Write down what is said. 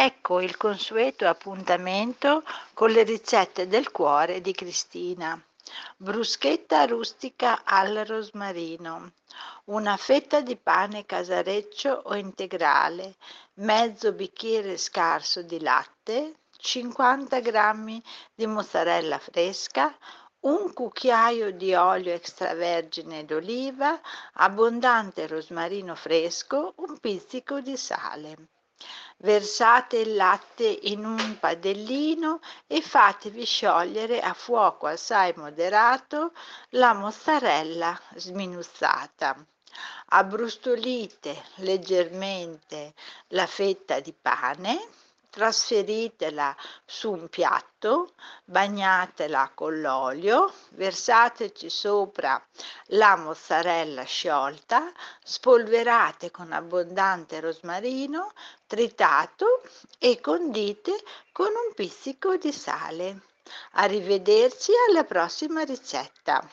Ecco il consueto appuntamento con le ricette del cuore di Cristina. Bruschetta rustica al rosmarino, una fetta di pane casareccio o integrale, mezzo bicchiere scarso di latte, 50 g di mozzarella fresca, un cucchiaio di olio extravergine d'oliva, abbondante rosmarino fresco, un pizzico di sale. Versate il latte in un padellino e fatevi sciogliere a fuoco assai moderato la mozzarella sminuzzata. Abbrustolite leggermente la fetta di pane trasferitela su un piatto, bagnatela con l'olio, versateci sopra la mozzarella sciolta, spolverate con abbondante rosmarino tritato e condite con un pizzico di sale. Arrivederci alla prossima ricetta.